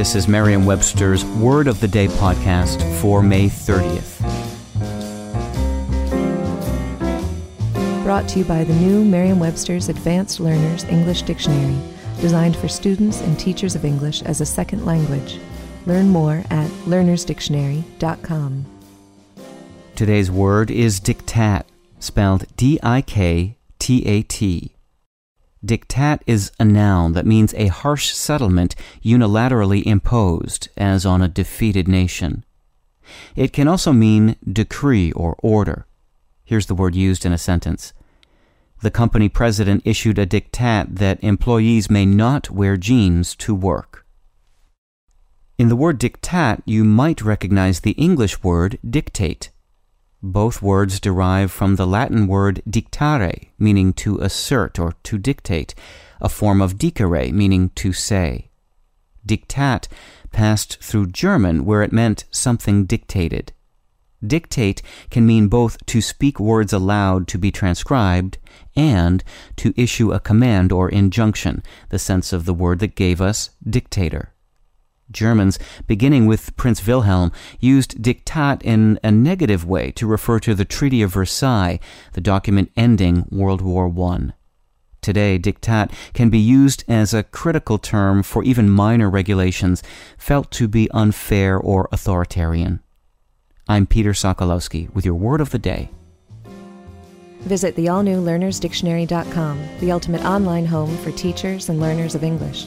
This is Merriam Webster's Word of the Day podcast for May 30th. Brought to you by the new Merriam Webster's Advanced Learners English Dictionary, designed for students and teachers of English as a second language. Learn more at learnersdictionary.com. Today's word is diktat, spelled D I K T A T. Diktat is a noun that means a harsh settlement unilaterally imposed, as on a defeated nation. It can also mean decree or order. Here's the word used in a sentence. The company president issued a diktat that employees may not wear jeans to work. In the word diktat, you might recognize the English word dictate. Both words derive from the Latin word dictare, meaning to assert or to dictate, a form of dicere, meaning to say. Diktat passed through German, where it meant something dictated. Dictate can mean both to speak words aloud to be transcribed and to issue a command or injunction, the sense of the word that gave us dictator. Germans, beginning with Prince Wilhelm, used diktat in a negative way to refer to the Treaty of Versailles, the document ending World War I. Today, diktat can be used as a critical term for even minor regulations felt to be unfair or authoritarian. I'm Peter Sokolowski with your word of the day. Visit the all new learnersdictionary.com, the ultimate online home for teachers and learners of English.